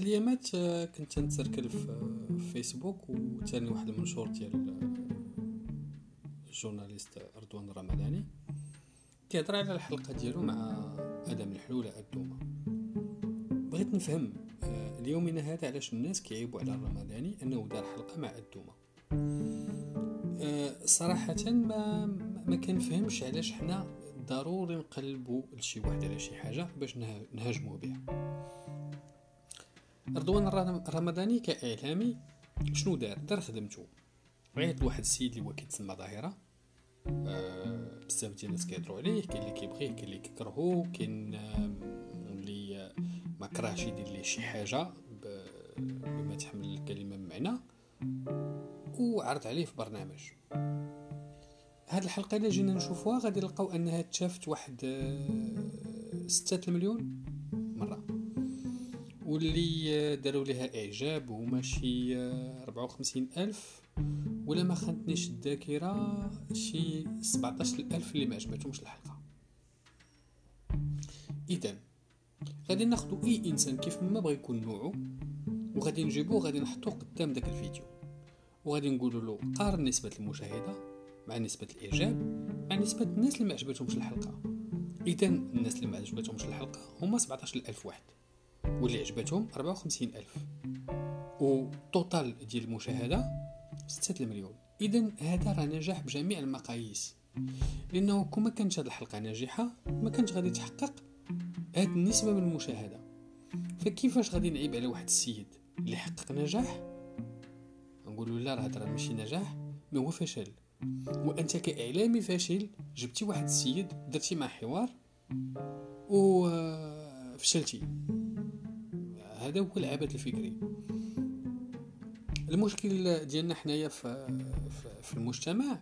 هاد الأيامات آه، كنت نتسركل في فيسبوك وتاني واحد المنشور ديال الجورناليست رضوان الرمضاني كيهضر على الحلقة ديالو مع آدم الحلول الدومة. بغيت نفهم آه، اليومنا هذا علاش الناس كيعيبوا على الرمضاني أنه دار حلقة مع الدومة. آه، صراحة ما ما كنفهمش علاش حنا ضروري نقلبوا لشي واحد على شي حاجة باش نهاجموه بها. رضوان الرمضاني كإعلامي. شنو دار دار خدمته عيط لواحد السيد اللي هو كيتسمى ظاهرة. أه بزاف ديال الناس كيهضروا عليه. كاين اللي كيبغيه كاين اللي كيكرهو. كاين اللي ما كرهش يدير ليه شي حاجة بما تحمل الكلمة بمعنى وعرض عليه في برنامج. هاد الحلقة إلا جينا نشوفوها غادي نلقاو أنها تشافت واحد آه، ستة المليون مرة. واللي داروا لها إعجاب هما شي آه، ربعة وخمسين ألف ولا ما خانتنيش الذاكرة شي سبعتاش الف اللي ما عجبتهمش الحلقة. اذا غادي ناخدو أي إنسان كيف ما بغى يكون نوعه وغادي نجيبوه غادي نحطوه قدام داك الفيديو. وغادي نقولوا له قارن نسبة المشاهدة مع نسبة الإعجاب مع نسبة الناس اللي ما عجبتهمش الحلقة. اذا الناس اللي ما عجبتهمش الحلقة هما 17000 واحد. واللي عجبتهم 54000 وتوتال ديال المشاهدة 6 المليون. اذا هذا راه نجاح بجميع المقاييس. لأنه كون كانت هذه الحلقة ناجحة ما كانش غادي تحقق هذه النسبة من المشاهدة. فكيفاش غادي نعيب على واحد السيد اللي حقق نجاح؟ نقول لا راه هذا ماشي نجاح ما هو فشل. وأنت كإعلامي فاشل جبتي واحد السيد درتي معه حوار وفشلتي هذا هو العبث الفكري. المشكل ديالنا حنايا في, في المجتمع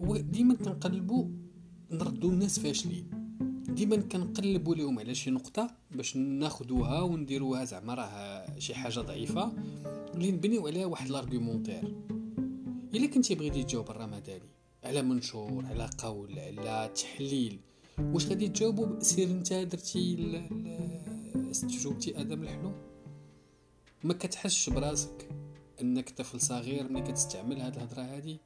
هو ديما كنقلبوا نردوا الناس فاشلين. ديما كنقلبوا لهم على شي نقطة باش ناخذوها ونديروها زعما راه شي حاجة ضعيفة اللي نبنيو عليها واحد l'argumentaire إلا كنتي بغيتي تجاوب الرمضاني على منشور على قول على تحليل واش غادي تجاوبوا سير انت درتي استجوبتي آدم الحلو ما كتحسش براسك إنك طفل صغير ملي كتستعمل هاد الهضرة هادي؟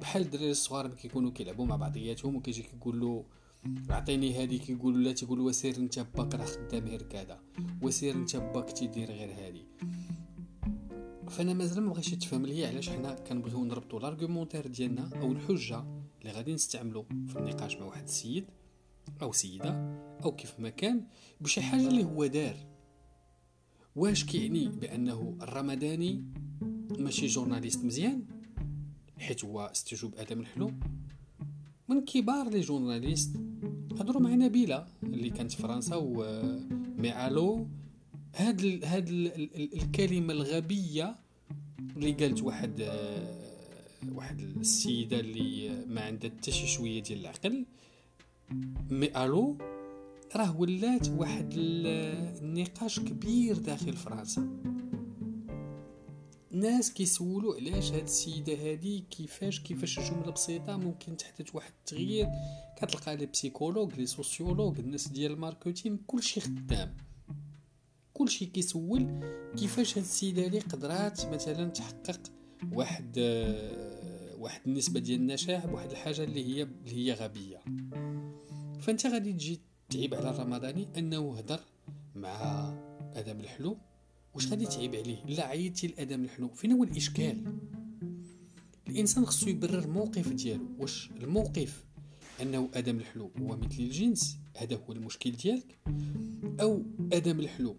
بحال الدراري الصغار ملي كيكونوا كيلعبوا مع بعضياتهم وكيجي كيقول له عطيني هادي كيقول لا تيقول وسير أنت باك راه خدام غير كذا. وسير أنت باك تيدير غير هادي. فأنا مازال ما بغيتش تفهم لي علاش حنا كنبغيو نربطوا l'argumentaire ديالنا أو الحجة اللي غادي نستعملو في النقاش مع واحد السيد أو سيدة. أو كيف ما كان بشي حاجة اللي هو دار. واش كيعني بأنه الرمضاني ماشي journaliste مزيان حيت هو استجوب آدم الحلو؟ من كبار les journalistes هضروا مع نبيلة اللي كانت في فرنسا وميعالو هاد ال هاد ال الكلمة الغبية اللي قالت واحد واحد السيدة اللي ما عندها حتى شي شوية ديال العقل مي ألو راه ولات واحد النقاش كبير داخل فرنسا. ناس كيسولوا علاش هاد السيدة هادي كيفاش كيفاش جمله بسيطة ممكن تحدث واحد التغيير. كتلقى les psychologues les sociologues الناس ديال ال marketing كلشي خدام. كلشي كيسول كيفاش هاد السيدة هادي قدرات مثلا تحقق واحد واحد النسبة ديال النجاح بواحد الحاجة اللي هي اللي هي غبية. فأنت غادي تجي تعيب على الرمضاني أنه هدر مع آدم الحلو. واش غادي تعيب عليه؟ لا عيطتي لآدم الحلو. فين هو الإشكال؟ الإنسان خصو يبرر موقف ديالو. واش الموقف أنه آدم الحلو هو مثل الجنس هذا هو المشكل ديالك؟ أو آدم الحلو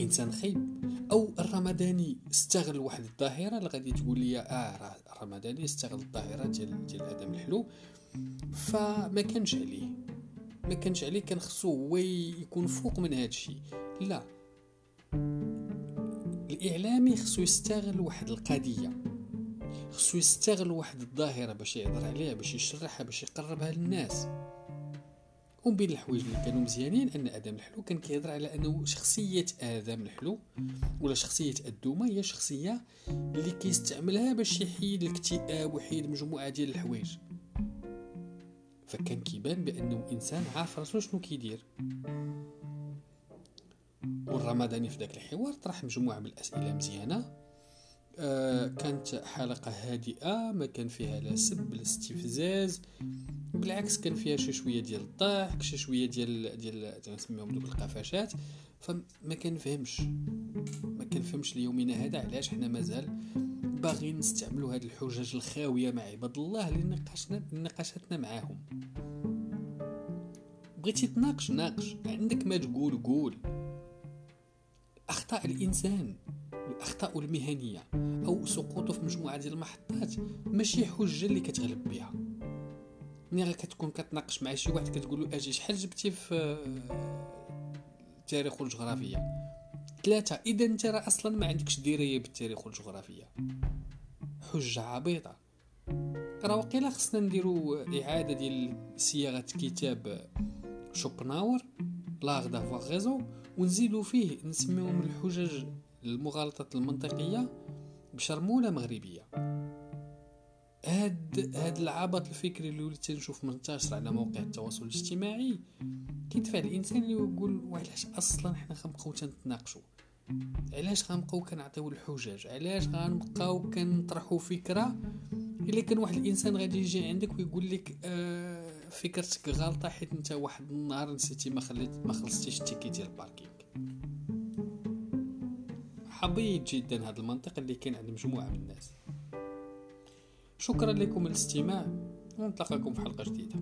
إنسان خايب؟ أو الرمضاني استغل واحد الظاهرة اللي غادي تقول لي آه الرمضاني استغل الظاهرة ديال ديال آدم الحلو فما كانش عليه. ما كانش عليه كان خصو هو يكون فوق من هذا الشيء لا. الإعلامي خصو يستغل واحد القضية. خصو يستغل واحد الظاهرة باش يهضر عليها باش يشرحها باش يقربها للناس. ومن بين الحوايج اللي كانوا مزيانين أن آدم الحلو كان كيهضر على أنه شخصية آدم الحلو ولا شخصية الدومة هي شخصية اللي كيستعملها باش يحيد الاكتئاب ويحيد مجموعه ديال الحوايج. فكان كيبان بأنه إنسان عارف راسو شنو كيدير؟ والرمضاني في ذاك الحوار طرح مجموعة من الأسئلة مزيانة. آه كانت حلقة هادئة ما كان فيها لا سب لا استفزاز. بالعكس كان فيها شي شوية ديال الضحك شي شوية ديال ديال نسميهم دوك القفشات فما كنفهمش. ما كنفهمش ليومنا هذا علاش حنا مازال باغيين نستعملوا هاد الحجج الخاوية مع عباد الله اللي نقاشنا نقاشاتنا معاهم. بغيتي تناقش؟ ناقش. عندك ما تقول قول. أخطاء الإنسان الأخطاء المهنية أو سقوطه في مجموعة ديال المحطات ماشي حجة اللي كتغلب بها. ملي كتكون كتناقش مع شي واحد كتقول له أجي شحال جبتي في التاريخ والجغرافيا ثلاثة. إذا أنت راه أصلا ما عندكش دراية بالتاريخ والجغرافيا. حجة عبيطة. راه وقيلا خصنا نديرو إعادة ديال صياغة كتاب شوبناور لاغ دافوار غيزو ونزيدو فيه نسميهم الحجج المغالطة المنطقية بشرمولة مغربية. هاد هاد العبط الفكري اللي وليت تنشوف منتشر على مواقع التواصل الاجتماعي كيدفع الإنسان اللي يقول وعلاش أصلا حنا غنبقاو تنتناقشوا علاش غنبقاو كنعطيو الحجج علاش غنبقاو كنطرحوا فكرة إلا كان واحد الإنسان غادي يجي عندك ويقول لك آه فكرتك غلطة حيت انت واحد النهار نسيتي ما خليت ما خلصتيش التيكي ديال الباركينغ. حبيت جدا هذا المنطق اللي كاين عند مجموعة من الناس. شكرا لكم الاستماع. ونتلقاكم في حلقة جديدة.